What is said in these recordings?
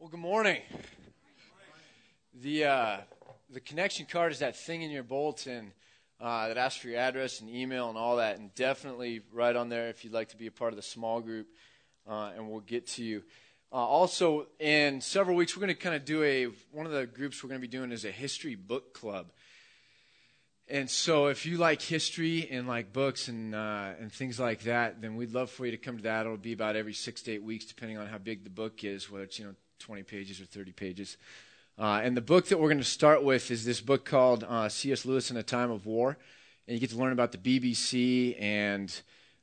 Well, good morning. The uh, the connection card is that thing in your bulletin uh, that asks for your address and email and all that, and definitely write on there if you'd like to be a part of the small group, uh, and we'll get to you. Uh, also, in several weeks, we're going to kind of do a one of the groups we're going to be doing is a history book club. And so, if you like history and like books and uh, and things like that, then we'd love for you to come to that. It'll be about every six to eight weeks, depending on how big the book is, whether it's you know 20 pages or 30 pages. Uh, and the book that we're going to start with is this book called uh, C.S. Lewis in a Time of War. And you get to learn about the BBC and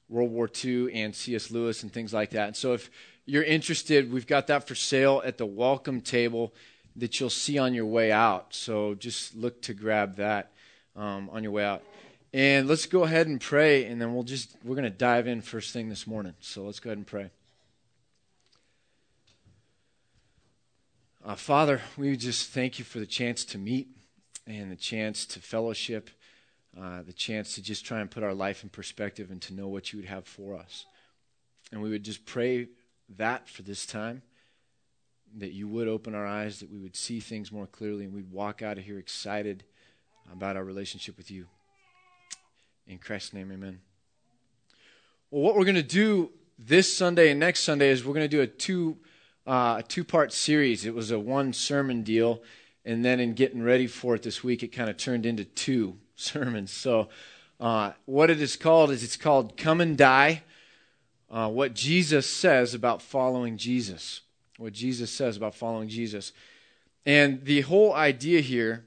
World War II and C.S. Lewis and things like that. And so if you're interested, we've got that for sale at the welcome table that you'll see on your way out. So just look to grab that um, on your way out. And let's go ahead and pray, and then we'll just we're going to dive in first thing this morning. So let's go ahead and pray. Uh, Father, we just thank you for the chance to meet and the chance to fellowship, uh, the chance to just try and put our life in perspective and to know what you would have for us. And we would just pray that for this time, that you would open our eyes, that we would see things more clearly, and we'd walk out of here excited about our relationship with you. In Christ's name, amen. Well, what we're going to do this Sunday and next Sunday is we're going to do a two uh, a two part series. It was a one sermon deal, and then in getting ready for it this week, it kind of turned into two sermons. So, uh, what it is called is it's called Come and Die. Uh, what Jesus says about following Jesus. What Jesus says about following Jesus. And the whole idea here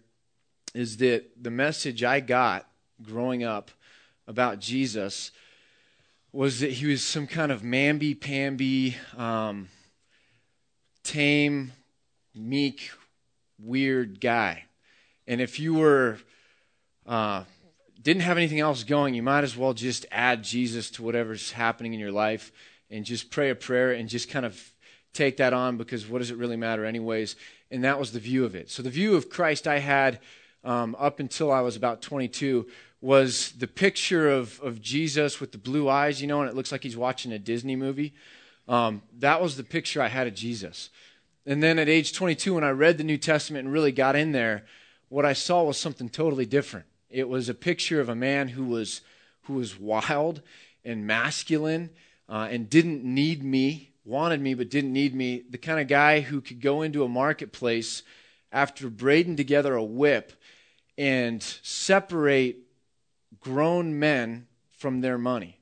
is that the message I got growing up about Jesus was that he was some kind of mamby pamby, um, tame, meek, weird guy. And if you were uh, didn't have anything else going, you might as well just add Jesus to whatever's happening in your life and just pray a prayer and just kind of take that on because what does it really matter, anyways? And that was the view of it. So the view of Christ I had um, up until I was about 22 was the picture of, of Jesus with the blue eyes, you know, and it looks like he's watching a Disney movie. Um, that was the picture I had of Jesus. And then at age 22, when I read the New Testament and really got in there, what I saw was something totally different. It was a picture of a man who was who was wild and masculine uh, and didn't need me, wanted me but didn't need me. The kind of guy who could go into a marketplace after braiding together a whip and separate grown men from their money.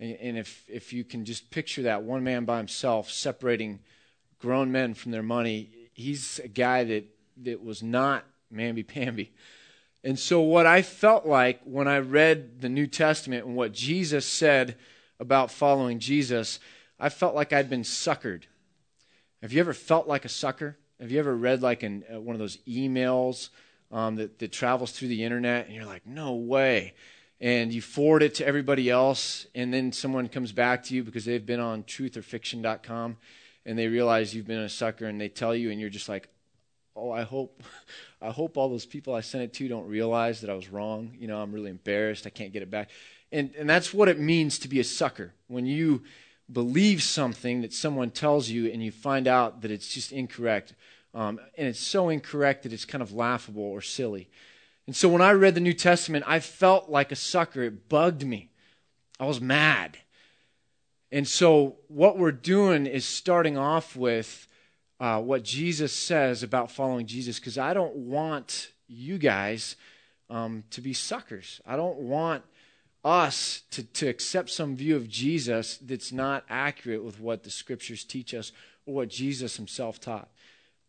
And, if, if you can just picture that one man by himself separating grown men from their money, he's a guy that, that was not mamby pamby. And so, what I felt like when I read the New Testament and what Jesus said about following Jesus, I felt like I'd been suckered. Have you ever felt like a sucker? Have you ever read like an, uh, one of those emails um, that, that travels through the internet and you're like, no way? and you forward it to everybody else, and then someone comes back to you because they've been on truthorfiction.com and they realize you've been a sucker and they tell you, and you're just like, oh, I hope, I hope all those people I sent it to don't realize that I was wrong. You know, I'm really embarrassed. I can't get it back. And, and that's what it means to be a sucker. When you believe something that someone tells you and you find out that it's just incorrect, um, and it's so incorrect that it's kind of laughable or silly. And so when I read the New Testament, I felt like a sucker. It bugged me. I was mad. And so what we're doing is starting off with uh, what Jesus says about following Jesus, because I don't want you guys um, to be suckers. I don't want us to, to accept some view of Jesus that's not accurate with what the scriptures teach us or what Jesus himself taught.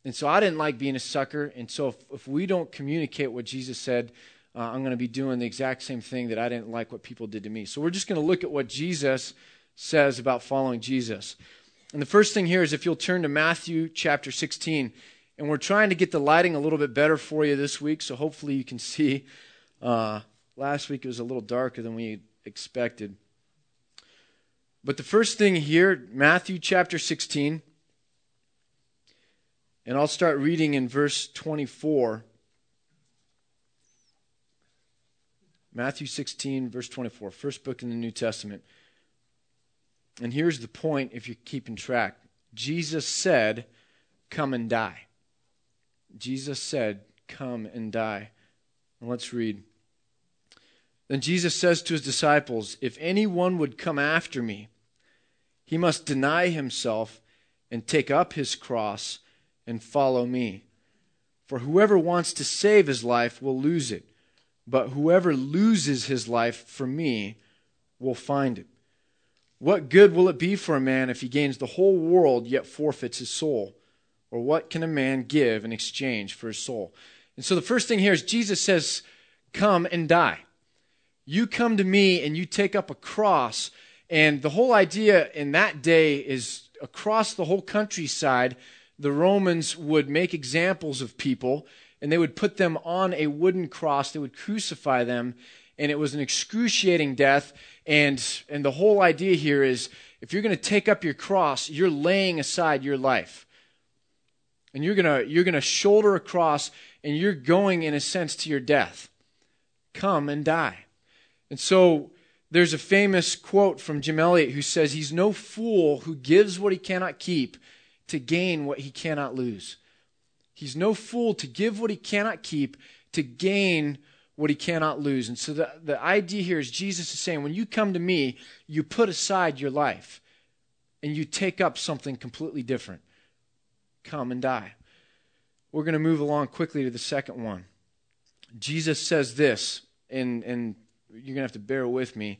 And so I didn't like being a sucker. And so if, if we don't communicate what Jesus said, uh, I'm going to be doing the exact same thing that I didn't like what people did to me. So we're just going to look at what Jesus says about following Jesus. And the first thing here is if you'll turn to Matthew chapter 16. And we're trying to get the lighting a little bit better for you this week, so hopefully you can see. Uh, last week it was a little darker than we expected. But the first thing here, Matthew chapter 16. And I'll start reading in verse 24. Matthew 16, verse 24, first book in the New Testament. And here's the point if you're keeping track Jesus said Come and die. Jesus said, Come and die. And let's read. Then Jesus says to his disciples, If anyone would come after me, he must deny himself and take up his cross and follow me. For whoever wants to save his life will lose it, but whoever loses his life for me will find it. What good will it be for a man if he gains the whole world yet forfeits his soul? Or what can a man give in exchange for his soul? And so the first thing here is Jesus says, Come and die. You come to me and you take up a cross. And the whole idea in that day is across the whole countryside, the Romans would make examples of people and they would put them on a wooden cross. They would crucify them. And it was an excruciating death. And, and the whole idea here is if you're going to take up your cross, you're laying aside your life. And you're going you're going to shoulder a cross and you're going, in a sense, to your death. Come and die. And so there's a famous quote from Jim Elliot who says, He's no fool who gives what he cannot keep to gain what he cannot lose. He's no fool to give what he cannot keep to gain what he cannot lose. And so the, the idea here is Jesus is saying, when you come to me, you put aside your life and you take up something completely different. Come and die. We're going to move along quickly to the second one. Jesus says this, and, and you're going to have to bear with me.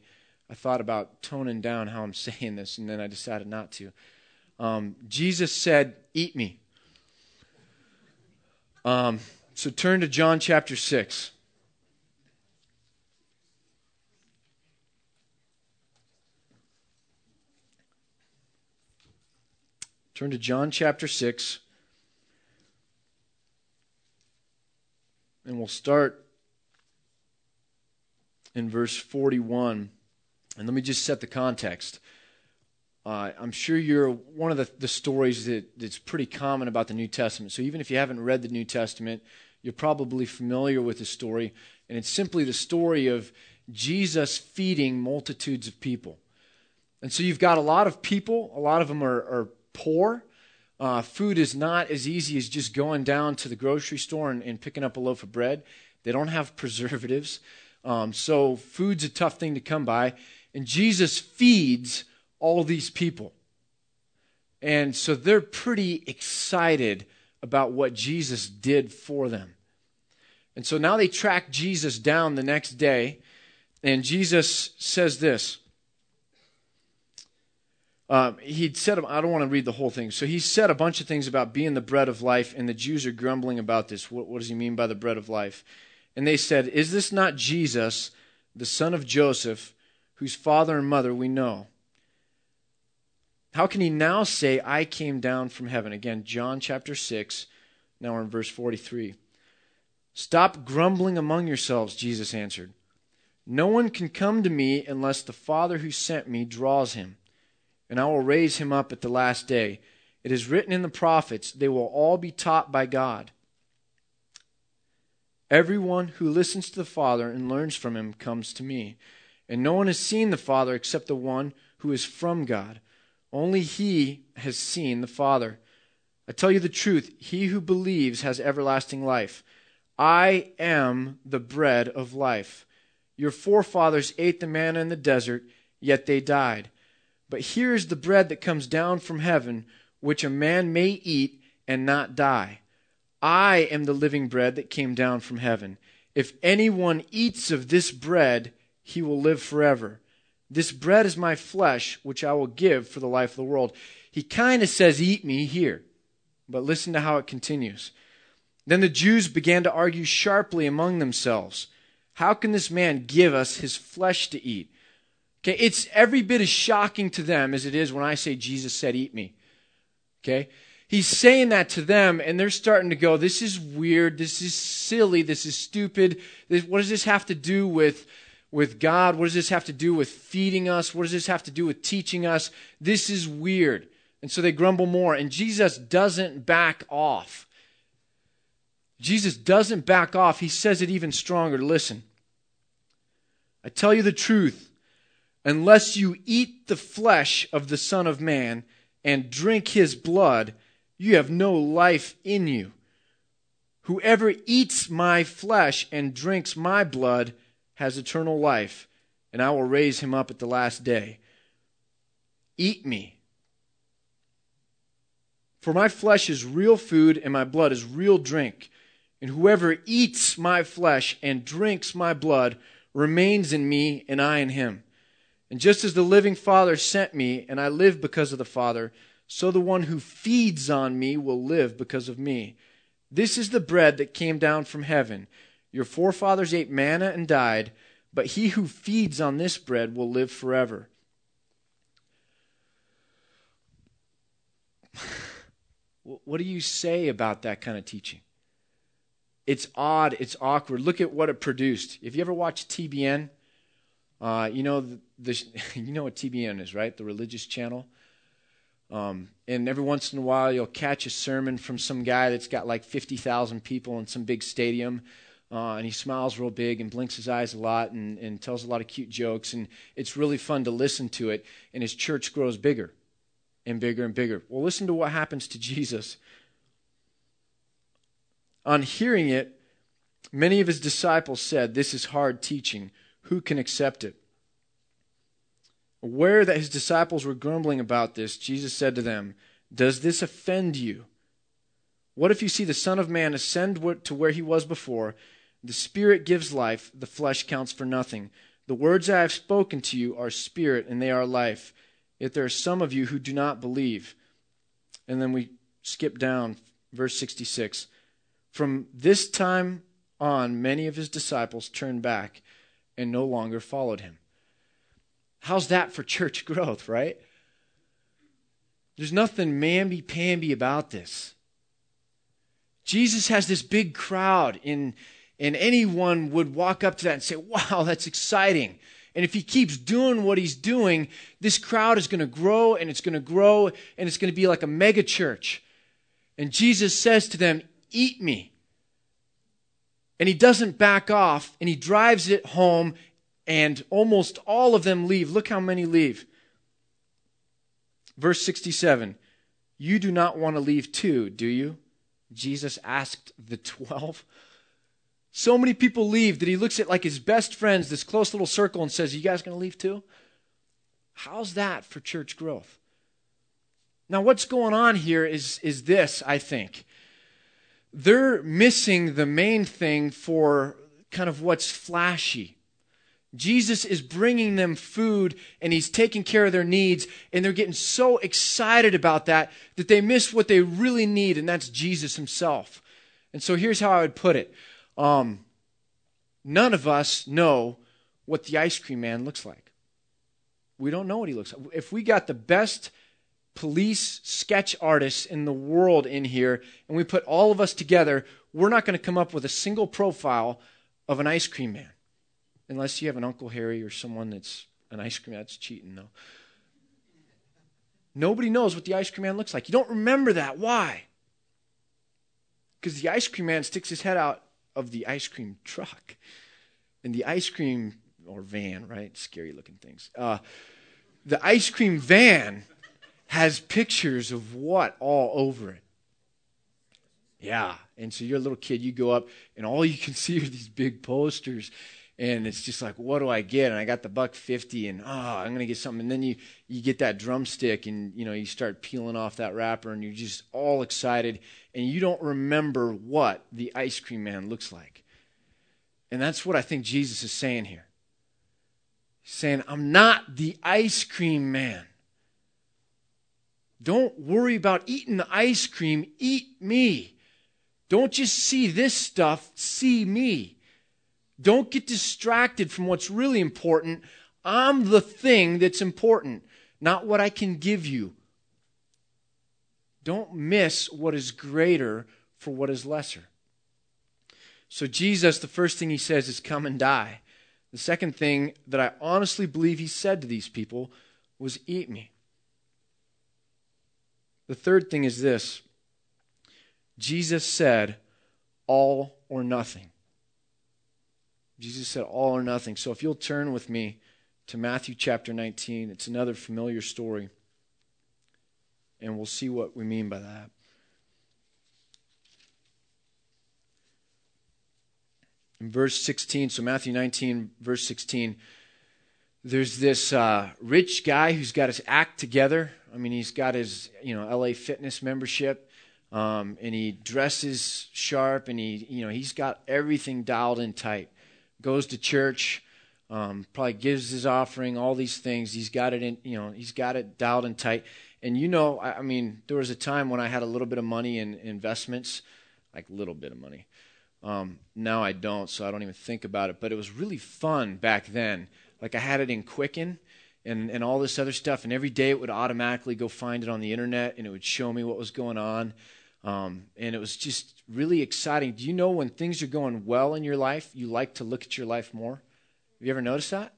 I thought about toning down how I'm saying this, and then I decided not to. Um, Jesus said, Eat me. Um, so turn to John chapter 6. Turn to John chapter 6. And we'll start in verse 41. And let me just set the context. Uh, I'm sure you're one of the, the stories that, that's pretty common about the New Testament. So even if you haven't read the New Testament, you're probably familiar with the story. And it's simply the story of Jesus feeding multitudes of people. And so you've got a lot of people, a lot of them are, are poor. Uh, food is not as easy as just going down to the grocery store and, and picking up a loaf of bread. They don't have preservatives. Um, so food's a tough thing to come by. And Jesus feeds all these people. And so they're pretty excited about what Jesus did for them. And so now they track Jesus down the next day. And Jesus says this um, he'd said, I don't want to read the whole thing. So he said a bunch of things about being the bread of life, and the Jews are grumbling about this. What, what does he mean by the bread of life? And they said, Is this not Jesus, the son of Joseph, whose father and mother we know? How can he now say, I came down from heaven? Again, John chapter 6. Now we're in verse 43. Stop grumbling among yourselves, Jesus answered. No one can come to me unless the Father who sent me draws him and I will raise him up at the last day. It is written in the prophets, they will all be taught by God. Everyone who listens to the Father and learns from him comes to me. And no one has seen the Father except the one who is from God. Only he has seen the Father. I tell you the truth, he who believes has everlasting life. I am the bread of life. Your forefathers ate the manna in the desert, yet they died. But here is the bread that comes down from heaven, which a man may eat and not die. I am the living bread that came down from heaven. If anyone eats of this bread, he will live forever. This bread is my flesh, which I will give for the life of the world. He kind of says, Eat me here. But listen to how it continues. Then the Jews began to argue sharply among themselves How can this man give us his flesh to eat? Okay, it's every bit as shocking to them as it is when I say Jesus said, Eat me. Okay? He's saying that to them, and they're starting to go, This is weird. This is silly. This is stupid. This, what does this have to do with, with God? What does this have to do with feeding us? What does this have to do with teaching us? This is weird. And so they grumble more, and Jesus doesn't back off. Jesus doesn't back off. He says it even stronger. Listen, I tell you the truth unless you eat the flesh of the Son of Man and drink his blood, You have no life in you. Whoever eats my flesh and drinks my blood has eternal life, and I will raise him up at the last day. Eat me. For my flesh is real food, and my blood is real drink. And whoever eats my flesh and drinks my blood remains in me, and I in him. And just as the living Father sent me, and I live because of the Father, so the one who feeds on me will live because of me. This is the bread that came down from heaven. Your forefathers ate manna and died, but he who feeds on this bread will live forever. what do you say about that kind of teaching? It's odd, it's awkward. Look at what it produced. If you ever watched TBN, uh, you know the, the, you know what TBN is, right? The religious channel. Um, and every once in a while, you'll catch a sermon from some guy that's got like 50,000 people in some big stadium. Uh, and he smiles real big and blinks his eyes a lot and, and tells a lot of cute jokes. And it's really fun to listen to it. And his church grows bigger and bigger and bigger. Well, listen to what happens to Jesus. On hearing it, many of his disciples said, This is hard teaching. Who can accept it? Aware that his disciples were grumbling about this, Jesus said to them, Does this offend you? What if you see the Son of Man ascend to where he was before? The Spirit gives life, the flesh counts for nothing. The words I have spoken to you are spirit and they are life. Yet there are some of you who do not believe. And then we skip down, verse 66. From this time on, many of his disciples turned back and no longer followed him. How's that for church growth, right? There's nothing mamby pamby about this. Jesus has this big crowd, and, and anyone would walk up to that and say, Wow, that's exciting. And if he keeps doing what he's doing, this crowd is going to grow and it's going to grow and it's going to be like a mega church. And Jesus says to them, Eat me. And he doesn't back off and he drives it home and almost all of them leave. Look how many leave. Verse 67 You do not want to leave too, do you? Jesus asked the 12. So many people leave that he looks at like his best friends, this close little circle, and says, You guys going to leave too? How's that for church growth? Now, what's going on here is, is this, I think. They're missing the main thing for kind of what's flashy. Jesus is bringing them food and he's taking care of their needs, and they're getting so excited about that that they miss what they really need, and that's Jesus himself. And so here's how I would put it um, None of us know what the ice cream man looks like. We don't know what he looks like. If we got the best police sketch artists in the world in here and we put all of us together, we're not going to come up with a single profile of an ice cream man. Unless you have an Uncle Harry or someone that's an ice cream, that's cheating, though. Nobody knows what the ice cream man looks like. You don't remember that. Why? Because the ice cream man sticks his head out of the ice cream truck. And the ice cream, or van, right? Scary looking things. Uh, the ice cream van has pictures of what all over it? Yeah. And so you're a little kid, you go up, and all you can see are these big posters and it's just like what do i get and i got the buck 50 and oh i'm to get something and then you you get that drumstick and you know you start peeling off that wrapper and you're just all excited and you don't remember what the ice cream man looks like and that's what i think jesus is saying here he's saying i'm not the ice cream man don't worry about eating the ice cream eat me don't just see this stuff see me don't get distracted from what's really important. I'm the thing that's important, not what I can give you. Don't miss what is greater for what is lesser. So, Jesus, the first thing he says is, Come and die. The second thing that I honestly believe he said to these people was, Eat me. The third thing is this Jesus said, all or nothing. Jesus said, all or nothing. So if you'll turn with me to Matthew chapter 19, it's another familiar story. And we'll see what we mean by that. In verse 16, so Matthew 19, verse 16, there's this uh, rich guy who's got his act together, I mean, he's got his, you know, LA Fitness membership, um, and he dresses sharp, and he, you know, he's got everything dialed in tight. Goes to church, um, probably gives his offering, all these things. He's got it in, you know, he's got it dialed in tight. And you know, I, I mean, there was a time when I had a little bit of money in investments, like little bit of money. Um, now I don't, so I don't even think about it. But it was really fun back then. Like I had it in Quicken and, and all this other stuff, and every day it would automatically go find it on the internet and it would show me what was going on. Um, and it was just really exciting. Do you know when things are going well in your life, you like to look at your life more? Have you ever noticed that?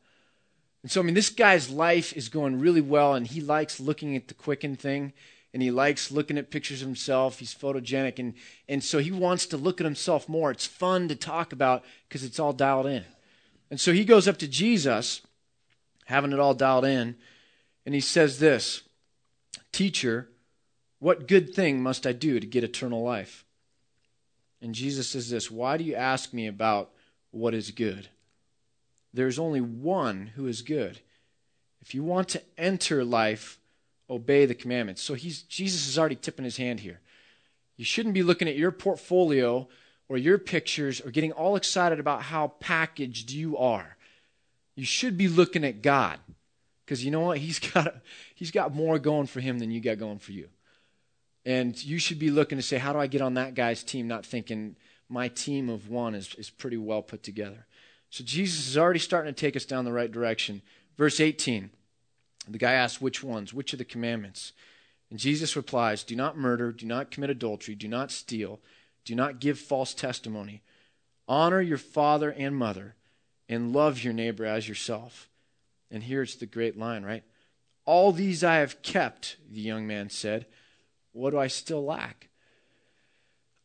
And so, I mean, this guy's life is going really well, and he likes looking at the Quicken thing, and he likes looking at pictures of himself. He's photogenic, and, and so he wants to look at himself more. It's fun to talk about because it's all dialed in. And so he goes up to Jesus, having it all dialed in, and he says this Teacher, what good thing must I do to get eternal life? And Jesus says this Why do you ask me about what is good? There's only one who is good. If you want to enter life, obey the commandments. So he's, Jesus is already tipping his hand here. You shouldn't be looking at your portfolio or your pictures or getting all excited about how packaged you are. You should be looking at God because you know what? He's got, he's got more going for him than you got going for you. And you should be looking to say, how do I get on that guy's team? Not thinking my team of one is, is pretty well put together. So Jesus is already starting to take us down the right direction. Verse 18 the guy asks, Which ones? Which are the commandments? And Jesus replies, Do not murder, do not commit adultery, do not steal, do not give false testimony. Honor your father and mother, and love your neighbor as yourself. And here's the great line, right? All these I have kept, the young man said. What do I still lack?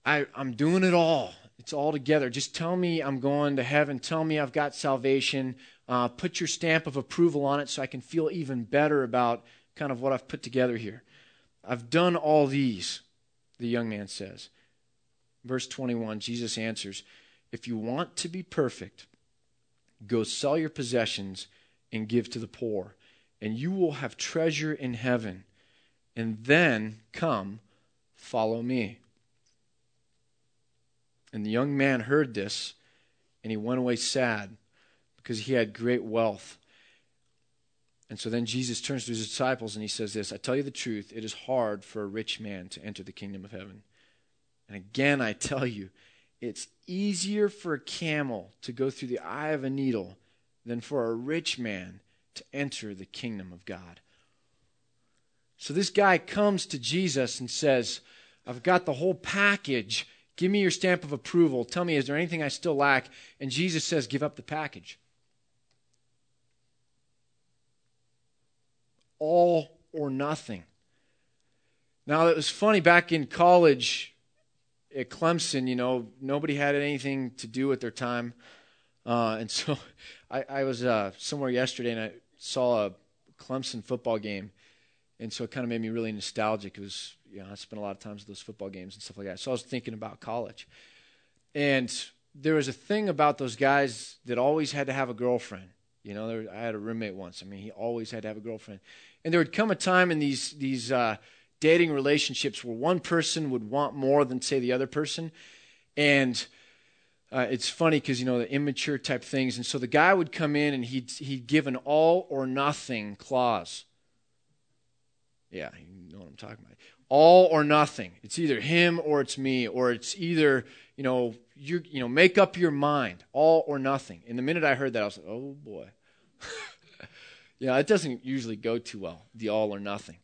I, I'm doing it all. It's all together. Just tell me I'm going to heaven. Tell me I've got salvation. Uh, put your stamp of approval on it so I can feel even better about kind of what I've put together here. I've done all these, the young man says. Verse 21, Jesus answers If you want to be perfect, go sell your possessions and give to the poor, and you will have treasure in heaven. And then come, follow me. And the young man heard this, and he went away sad because he had great wealth. And so then Jesus turns to his disciples and he says this I tell you the truth, it is hard for a rich man to enter the kingdom of heaven. And again, I tell you, it's easier for a camel to go through the eye of a needle than for a rich man to enter the kingdom of God. So this guy comes to Jesus and says, I've got the whole package. Give me your stamp of approval. Tell me, is there anything I still lack? And Jesus says, Give up the package. all or nothing. Now, it was funny back in college at Clemson, you know, nobody had anything to do with their time. Uh, and so I, I was uh, somewhere yesterday and I saw a Clemson football game. And so it kind of made me really nostalgic. It was, you know, I spent a lot of times at those football games and stuff like that. So I was thinking about college. And there was a thing about those guys that always had to have a girlfriend. You know, there, I had a roommate once. I mean, he always had to have a girlfriend. And there would come a time in these these uh, dating relationships where one person would want more than say the other person, and uh, it's funny because you know the immature type things. And so the guy would come in and he'd he'd give an all or nothing clause. Yeah, you know what I'm talking about. All or nothing. It's either him or it's me, or it's either you know you you know make up your mind. All or nothing. And the minute I heard that, I was like, oh boy. Yeah, it doesn't usually go too well, the all or nothing.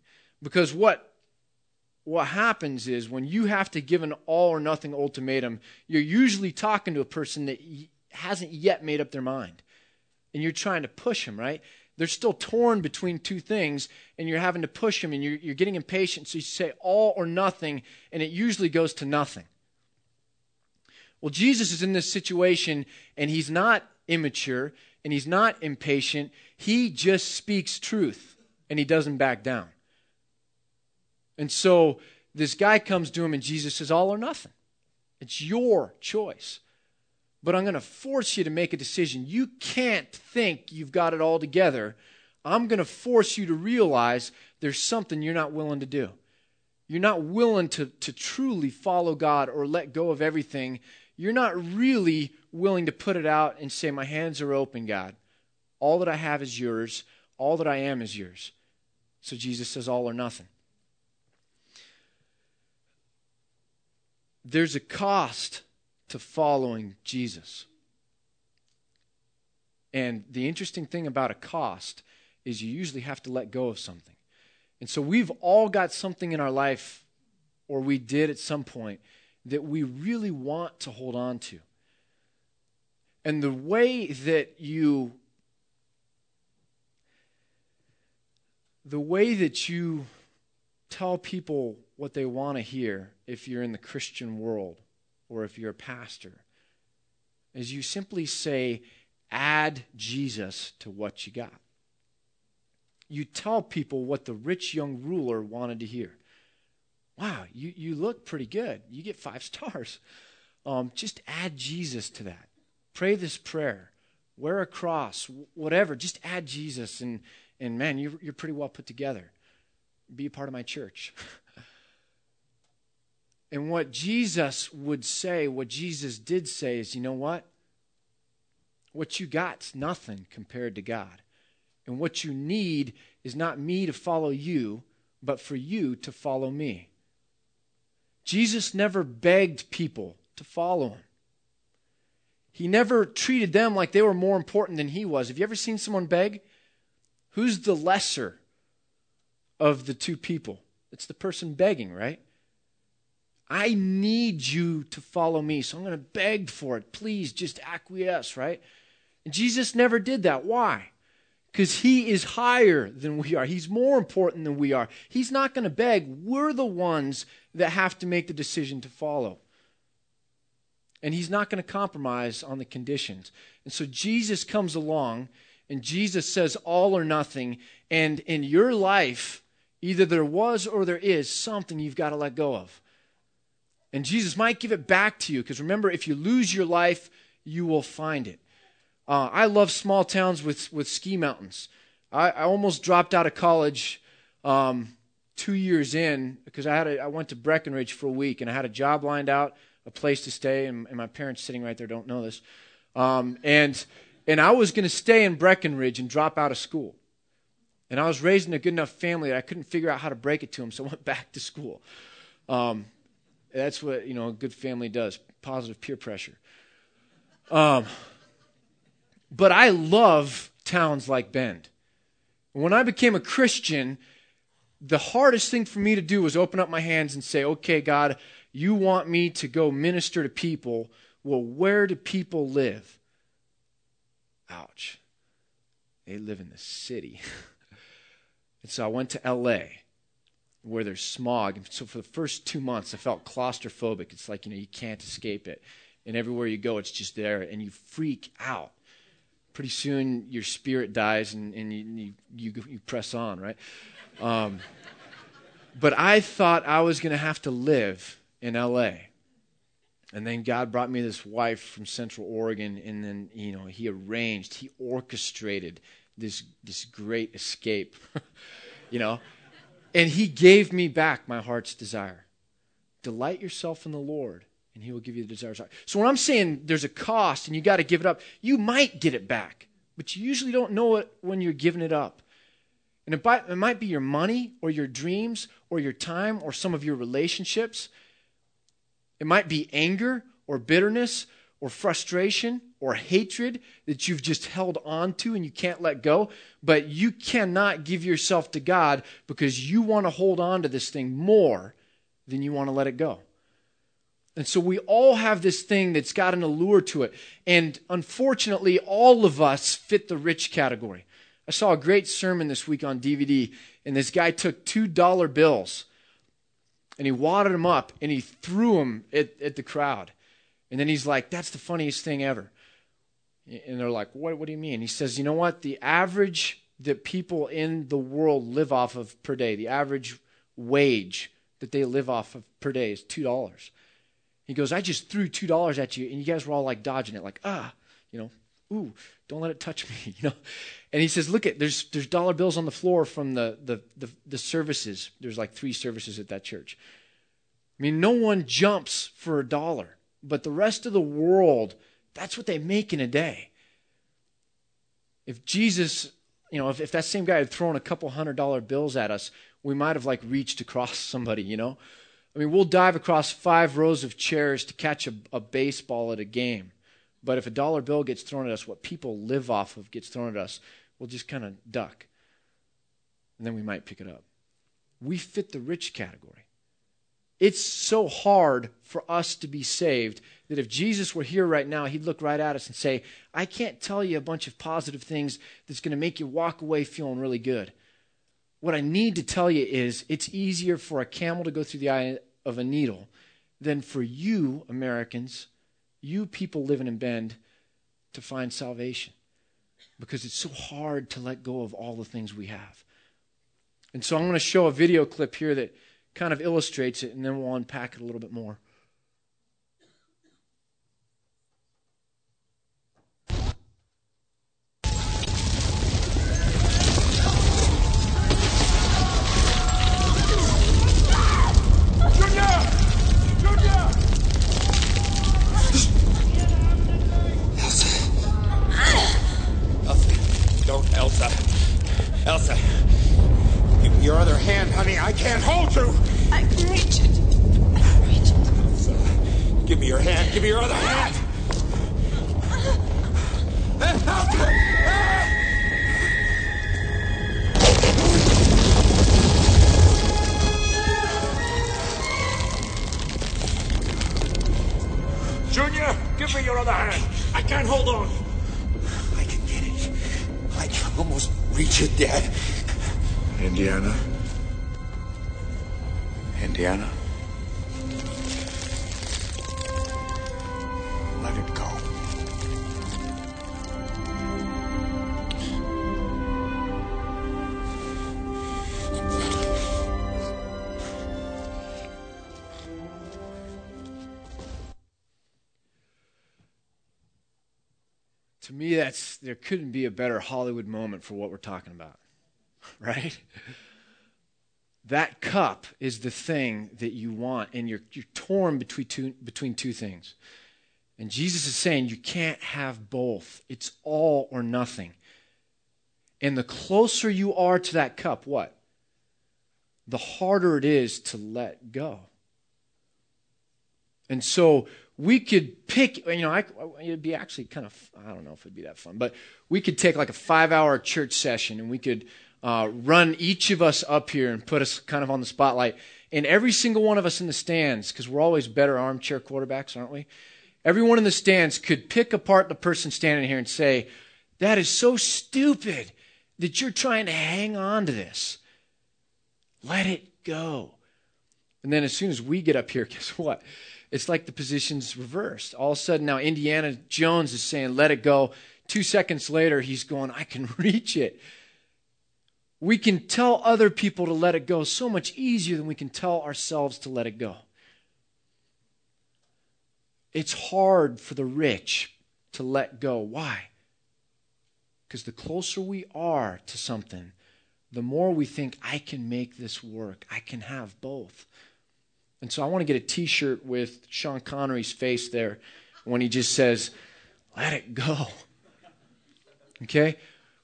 Because what what happens is when you have to give an all or nothing ultimatum, you're usually talking to a person that hasn't yet made up their mind. And you're trying to push them, right? They're still torn between two things, and you're having to push them, and you're, you're getting impatient. So you say all or nothing, and it usually goes to nothing. Well, Jesus is in this situation, and he's not immature and he's not impatient. He just speaks truth and he doesn't back down. And so this guy comes to him and Jesus says, All or nothing. It's your choice. but I'm going to force you to make a decision. You can't think you've got it all together. I'm going to force you to realize there's something you're not willing to do. You're not willing to, to truly follow God or let go of everything. You're not really willing to put it out and say, My hands are open, God. All that I have is yours. All that I am is yours. So Jesus says, All or nothing. There's a cost to following Jesus. And the interesting thing about a cost is you usually have to let go of something. And so we've all got something in our life, or we did at some point, that we really want to hold on to. And the way that you the way that you tell people what they want to hear if you're in the Christian world or if you're a pastor is you simply say, add Jesus to what you got. You tell people what the rich young ruler wanted to hear. Wow, you, you look pretty good. You get five stars. Um, just add Jesus to that. Pray this prayer. Wear a cross, whatever. Just add Jesus, and, and man, you're, you're pretty well put together. Be a part of my church. And what Jesus would say, what Jesus did say is, you know what? What you got's nothing compared to God. And what you need is not me to follow you, but for you to follow me. Jesus never begged people to follow him. He never treated them like they were more important than he was. Have you ever seen someone beg? Who's the lesser of the two people? It's the person begging, right? I need you to follow me, so I'm going to beg for it. Please just acquiesce, right? And Jesus never did that. Why? Because he is higher than we are. He's more important than we are. He's not going to beg. We're the ones that have to make the decision to follow. And he's not going to compromise on the conditions. And so Jesus comes along and Jesus says all or nothing. And in your life, either there was or there is something you've got to let go of. And Jesus might give it back to you because remember, if you lose your life, you will find it. Uh, I love small towns with, with ski mountains. I, I almost dropped out of college um, two years in because I, had I went to Breckenridge for a week and I had a job lined out, a place to stay, and, and my parents sitting right there don't know this. Um, and, and I was going to stay in Breckenridge and drop out of school. And I was raised in a good enough family that I couldn't figure out how to break it to them, so I went back to school. Um, that's what you know a good family does. Positive peer pressure. Um, but I love towns like Bend. When I became a Christian, the hardest thing for me to do was open up my hands and say, "Okay, God, you want me to go minister to people. Well, where do people live?" Ouch. They live in the city. and so I went to L.A where there's smog. And so for the first two months, I felt claustrophobic. It's like, you know, you can't escape it. And everywhere you go, it's just there, and you freak out. Pretty soon, your spirit dies, and, and you, you, you press on, right? Um, but I thought I was going to have to live in L.A. And then God brought me this wife from Central Oregon, and then, you know, He arranged, He orchestrated this, this great escape, you know? And he gave me back my heart's desire. Delight yourself in the Lord, and he will give you the desires. So when I'm saying there's a cost and you got to give it up, you might get it back, but you usually don't know it when you're giving it up. And it it might be your money or your dreams or your time or some of your relationships. It might be anger or bitterness or frustration or hatred that you've just held on to and you can't let go, but you cannot give yourself to God because you want to hold on to this thing more than you want to let it go. And so we all have this thing that's got an allure to it. And unfortunately, all of us fit the rich category. I saw a great sermon this week on DVD, and this guy took $2 bills and he wadded them up and he threw them at, at the crowd. And then he's like, That's the funniest thing ever. And they're like, what, what do you mean? He says, You know what? The average that people in the world live off of per day, the average wage that they live off of per day is $2. He goes, I just threw $2 at you, and you guys were all like dodging it, like, ah, you know, ooh, don't let it touch me, you know. And he says, look at there's there's dollar bills on the floor from the the the, the services. There's like three services at that church. I mean, no one jumps for a dollar, but the rest of the world, that's what they make in a day. If Jesus, you know, if, if that same guy had thrown a couple hundred dollar bills at us, we might have like reached across somebody, you know. I mean, we'll dive across five rows of chairs to catch a, a baseball at a game. But if a dollar bill gets thrown at us, what people live off of gets thrown at us, we'll just kind of duck. And then we might pick it up. We fit the rich category. It's so hard for us to be saved that if Jesus were here right now, he'd look right at us and say, I can't tell you a bunch of positive things that's going to make you walk away feeling really good. What I need to tell you is it's easier for a camel to go through the eye of a needle than for you, Americans, you people living in Bend to find salvation because it's so hard to let go of all the things we have. And so I'm going to show a video clip here that kind of illustrates it, and then we'll unpack it a little bit more. Your other hand, honey. I can't hold you. I can reach it. Give me your hand. Give me your other hand. Junior, give me your other hand. I can't hold on. I can get it. I can almost reach it, Dad to me, that's there couldn't be a better Hollywood moment for what we're talking about, right? That cup is the thing that you want, and you're, you're torn between two, between two things. And Jesus is saying you can't have both. It's all or nothing. And the closer you are to that cup, what? The harder it is to let go. And so we could pick, you know, I, it'd be actually kind of, I don't know if it'd be that fun, but we could take like a five hour church session and we could uh, run each of us up here and put us kind of on the spotlight. And every single one of us in the stands, because we're always better armchair quarterbacks, aren't we? Everyone in the stands could pick apart the person standing here and say, That is so stupid that you're trying to hang on to this. Let it go. And then as soon as we get up here, guess what? it's like the position's reversed. All of a sudden, now Indiana Jones is saying, let it go. Two seconds later, he's going, I can reach it. We can tell other people to let it go so much easier than we can tell ourselves to let it go. It's hard for the rich to let go. Why? Because the closer we are to something, the more we think, I can make this work. I can have both. And so I want to get a t shirt with Sean Connery's face there when he just says, let it go. Okay?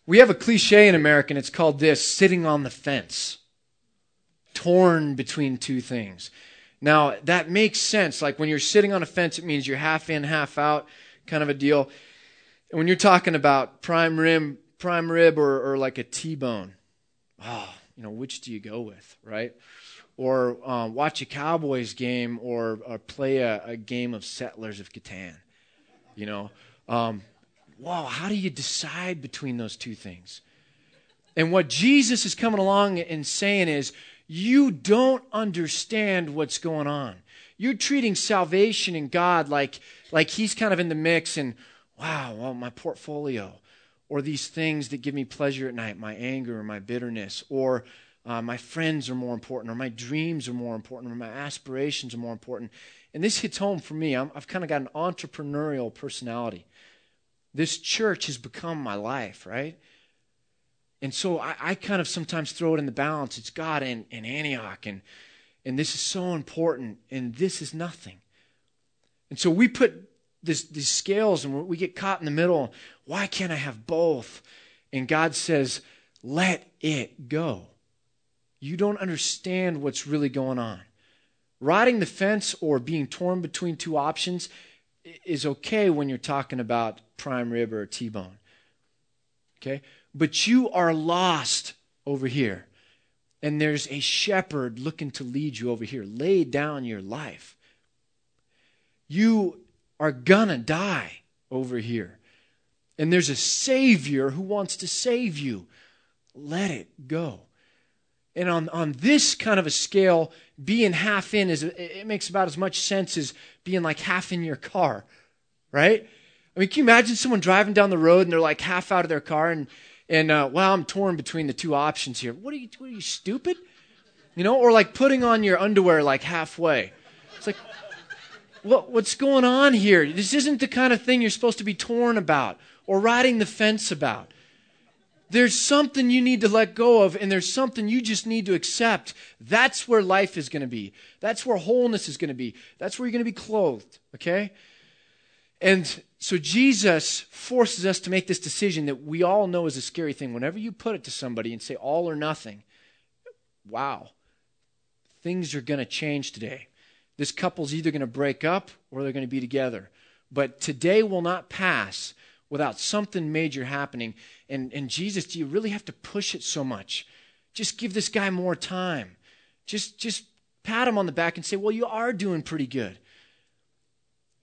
We have a cliche in American. It's called this sitting on the fence, torn between two things. Now, that makes sense. Like when you're sitting on a fence, it means you're half in, half out kind of a deal. And when you're talking about prime rib, prime rib or, or like a T-bone, oh, you know, which do you go with, right? or um, watch a Cowboys game or, or play a, a, game of Settlers of Catan. You know, um, wow, how do you decide between those two things? And what Jesus is coming along and saying is, you don't understand what's going on. You're treating salvation and God like, like He's kind of in the mix, and wow, well, my portfolio, or these things that give me pleasure at night, my anger or my bitterness, or uh, my friends are more important, or my dreams are more important, or my aspirations are more important. And this hits home for me. i have kind of got an entrepreneurial personality. This church has become my life, right? And so I, I kind of sometimes throw it in the balance. It's God and, and Antioch, and, and this is so important, and this is nothing. And so we put this, these scales and we get caught in the middle. Why can't I have both? And God says, let it go. You don't understand what's really going on. Riding the fence or being torn between two options is okay when you're talking about prime rib or T bone. Okay? But you are lost over here. And there's a shepherd looking to lead you over here. Lay down your life. You are gonna die over here. And there's a Savior who wants to save you. Let it go. And on, on this kind of a scale, being half in is it makes about as much sense as being like half in your car, right? I mean, can you imagine someone driving down the road and they're like half out of their car and and uh, well, I'm torn between the two options here. What are you? What are you stupid? You know, or like putting on your underwear like halfway. It's like, what, what's going on here? This isn't the kind of thing you're supposed to be torn about or riding the fence about. There's something you need to let go of, and there's something you just need to accept. That's where life is going to be. That's where wholeness is going to be. That's where you're going to be clothed, okay? And so Jesus forces us to make this decision that we all know is a scary thing. Whenever you put it to somebody and say all or nothing, wow, things are going to change today. This couple's either going to break up or they're going to be together. But today will not pass without something major happening. And, and Jesus, do you really have to push it so much? Just give this guy more time. Just, just pat him on the back and say, well, you are doing pretty good.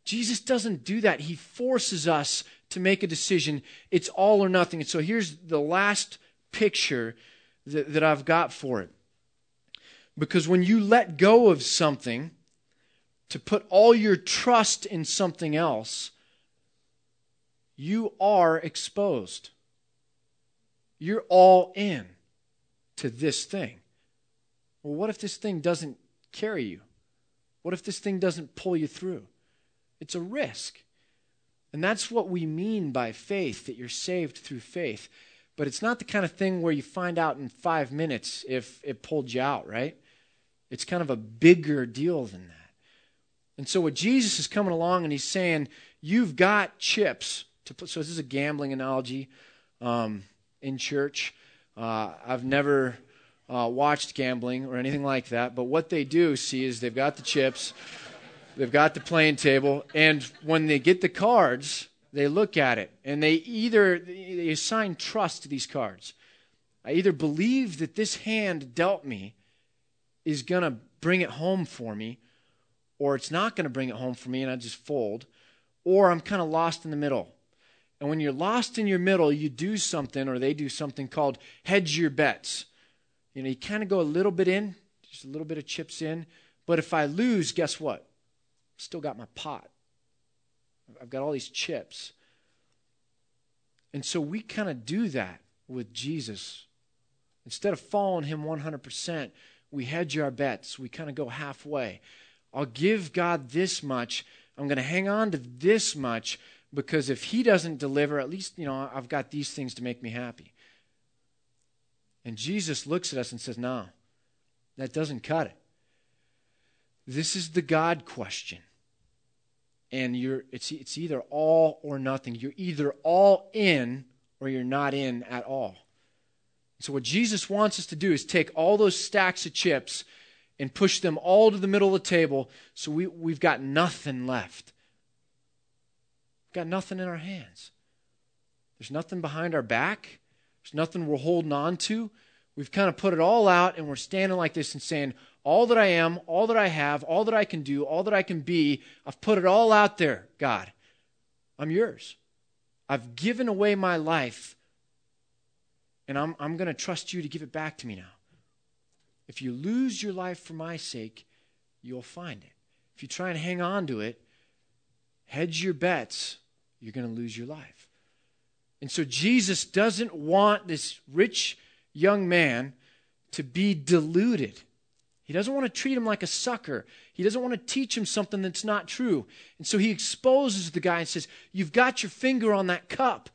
Jesus doesn't do that. He forces us to make a decision. It's all or nothing. And so here's the last picture that, that I've got for it. Because when you let go of something to put all your trust in something else, you are exposed. You're all in to this thing. Well, what if this thing doesn't carry you? What if this thing doesn't pull you through? It's a risk. And that's what we mean by faith, that you're saved through faith. But it's not the kind of thing where you find out in five minutes if it pulled you out, right? It's kind of a bigger deal than that. And so, what Jesus is coming along and he's saying, You've got chips to put. So this is a gambling analogy um, in church. Uh, I've never uh, watched gambling or anything like that, but what they do see is they've got the chips, they've got the playing table, and when they get the cards, they look at it and they either they assign trust to these cards. I either believe that this hand dealt me is going to bring it home for me, or it's not going to bring it home for me and I just fold, or I'm kind of lost in the middle. And when you're lost in your middle, you do something, or they do something called hedge your bets. You know, you kind of go a little bit in, just a little bit of chips in. But if I lose, guess what? Still got my pot. I've got all these chips. And so we kind of do that with Jesus. Instead of following him 100%, we hedge our bets. We kind of go halfway. I'll give God this much. I'm going to hang on to this much because if he doesn't deliver, at least, you know, I've got these things to make me happy. And Jesus looks at us and says, No, that doesn't cut it. This is the God question. And you're, it's, it's either all or nothing. You're either all in or you're not in at all. So, what Jesus wants us to do is take all those stacks of chips and push them all to the middle of the table so we, we've got nothing left. Got nothing in our hands. There's nothing behind our back. There's nothing we're holding on to. We've kind of put it all out and we're standing like this and saying, All that I am, all that I have, all that I can do, all that I can be, I've put it all out there, God. I'm yours. I've given away my life and I'm, I'm going to trust you to give it back to me now. If you lose your life for my sake, you'll find it. If you try and hang on to it, hedge your bets, you're going to lose your life. And so Jesus doesn't want this rich young man to be deluded. He doesn't want to treat him like a sucker. He doesn't want to teach him something that's not true. And so he exposes the guy and says, You've got your finger on that cup.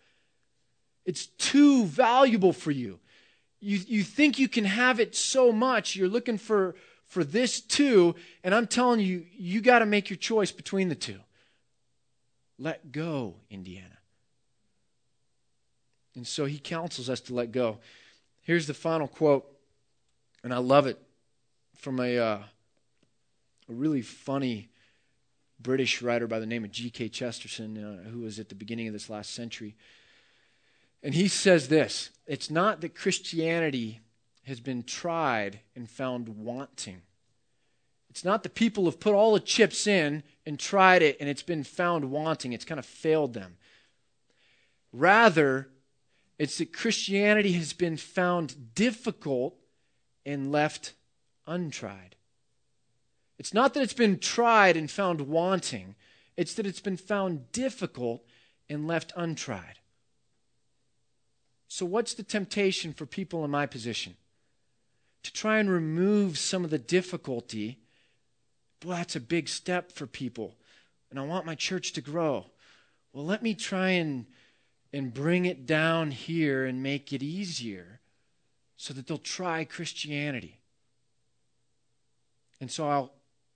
It's too valuable for you. You, you think you can have it so much. You're looking for, for this too. And I'm telling you, you got to make your choice between the two. Let go, Indiana. And so he counsels us to let go. Here's the final quote, and I love it from a, uh, a really funny British writer by the name of G.K. Chesterton, uh, who was at the beginning of this last century. And he says this It's not that Christianity has been tried and found wanting. It's not that people have put all the chips in and tried it and it's been found wanting. It's kind of failed them. Rather, it's that Christianity has been found difficult and left untried. It's not that it's been tried and found wanting, it's that it's been found difficult and left untried. So, what's the temptation for people in my position? To try and remove some of the difficulty. Boy, that's a big step for people. And I want my church to grow. Well, let me try and, and bring it down here and make it easier so that they'll try Christianity. And so I'll,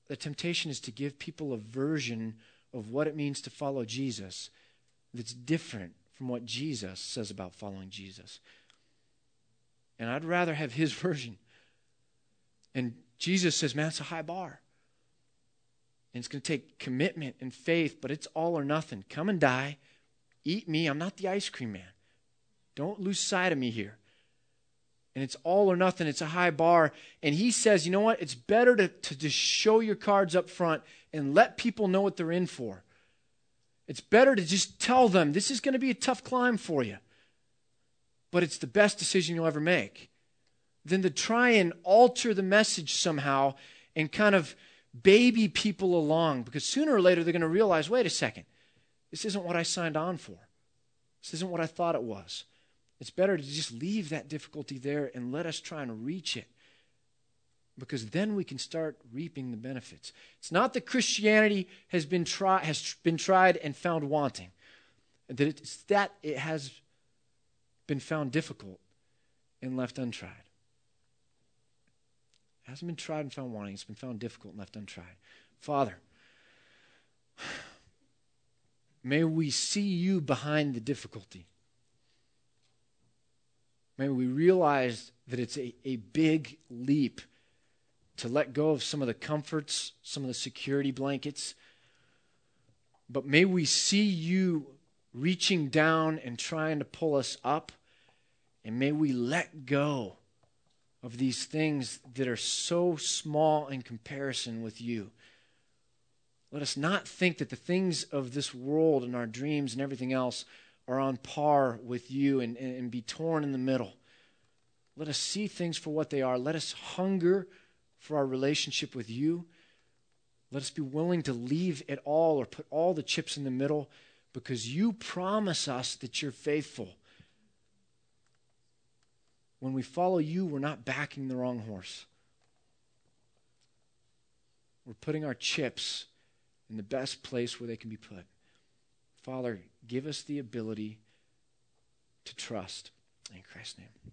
the temptation is to give people a version of what it means to follow Jesus that's different from what Jesus says about following Jesus. And I'd rather have his version. And Jesus says, man, it's a high bar. And it's going to take commitment and faith, but it's all or nothing. Come and die. Eat me. I'm not the ice cream man. Don't lose sight of me here and it's all or nothing. It's a high bar. And he says, you know what? It's better to, to just show your cards up front and let people know what they're in for. It's better to just tell them this is going to be a tough climb for you, but it's the best decision you'll ever make than to try and alter the message somehow and kind of baby people along because sooner or later they're going to realize wait a second, this isn't what I signed on for. This isn't what I thought it was. It's better to just leave that difficulty there and let us try and reach it. Because then we can start reaping the benefits. It's not that Christianity has been, try, has been tried and found wanting, that it's that it has been found difficult and left untried. Hasn't been tried and found wanting, it's been found difficult and left untried. Father, may we see you behind the difficulty. May we realize that it's a, a big leap to let go of some of the comforts, some of the security blankets. But may we see you reaching down and trying to pull us up. And may we let go of these things that are so small in comparison with you. Let us not think that the things of this world and our dreams and everything else are on par with you and, and be torn in the middle. Let us see things for what they are. Let us hunger for our relationship with you. Let us be willing to leave it all or put all the chips in the middle because you promise us that you're faithful. When we follow you, we're not backing the wrong horse. We're putting our chips in the best place where they can be put. Father, give us the ability to trust. In Christ's name.